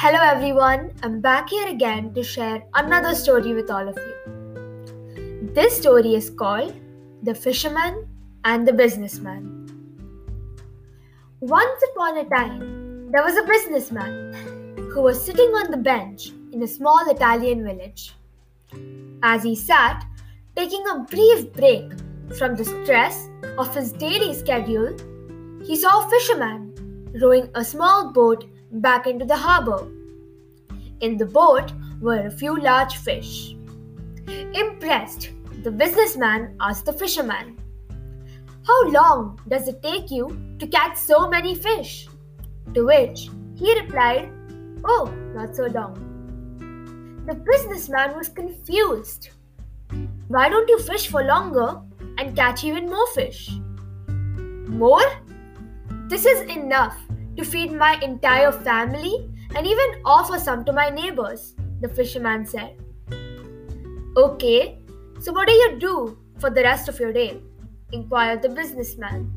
Hello everyone, I'm back here again to share another story with all of you. This story is called The Fisherman and the Businessman. Once upon a time, there was a businessman who was sitting on the bench in a small Italian village. As he sat, taking a brief break from the stress of his daily schedule, he saw a fisherman rowing a small boat back into the harbor. In the boat were a few large fish. Impressed, the businessman asked the fisherman, How long does it take you to catch so many fish? To which he replied, Oh, not so long. The businessman was confused. Why don't you fish for longer and catch even more fish? More? This is enough to feed my entire family and even offer some to my neighbors, the fisherman said. Okay, so what do you do for the rest of your day? inquired the businessman.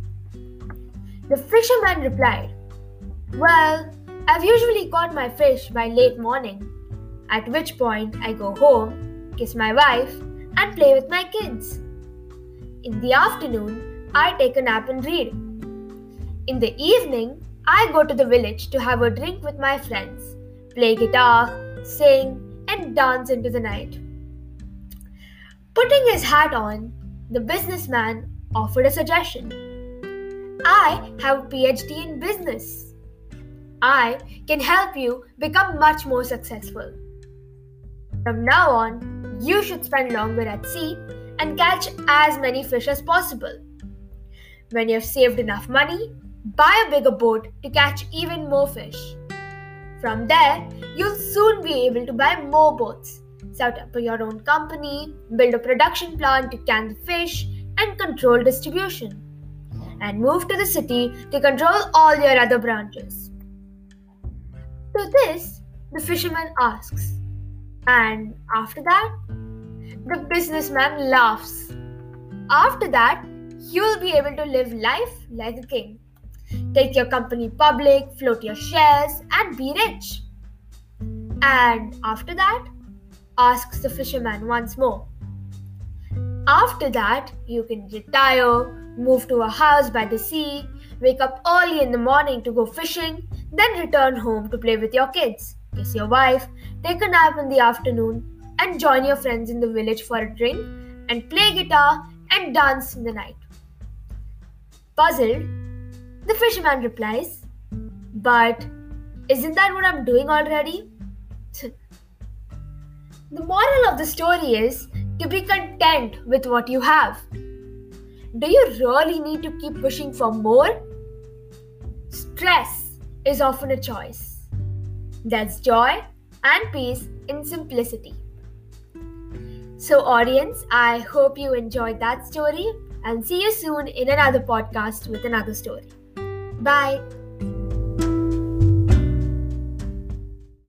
The fisherman replied, Well, I've usually caught my fish by late morning, at which point I go home, kiss my wife, and play with my kids. In the afternoon, I take a nap and read. In the evening, I go to the village to have a drink with my friends, play guitar, sing, and dance into the night. Putting his hat on, the businessman offered a suggestion. I have a PhD in business. I can help you become much more successful. From now on, you should spend longer at sea and catch as many fish as possible. When you have saved enough money, buy a bigger boat to catch even more fish. From there, you'll soon be able to buy more boats, set up your own company, build a production plant to can the fish, and control distribution, and move to the city to control all your other branches. To this, the fisherman asks, and after that, the businessman laughs. After that, you'll be able to live life like a king. Take your company public, float your shares, and be rich. And after that, asks the fisherman once more. After that, you can retire, move to a house by the sea, wake up early in the morning to go fishing, then return home to play with your kids, kiss your wife, take a nap in the afternoon, and join your friends in the village for a drink and play guitar and dance in the night. Puzzled, the fisherman replies, But isn't that what I'm doing already? the moral of the story is to be content with what you have. Do you really need to keep pushing for more? Stress is often a choice. There's joy and peace in simplicity. So, audience, I hope you enjoyed that story and see you soon in another podcast with another story. Bye.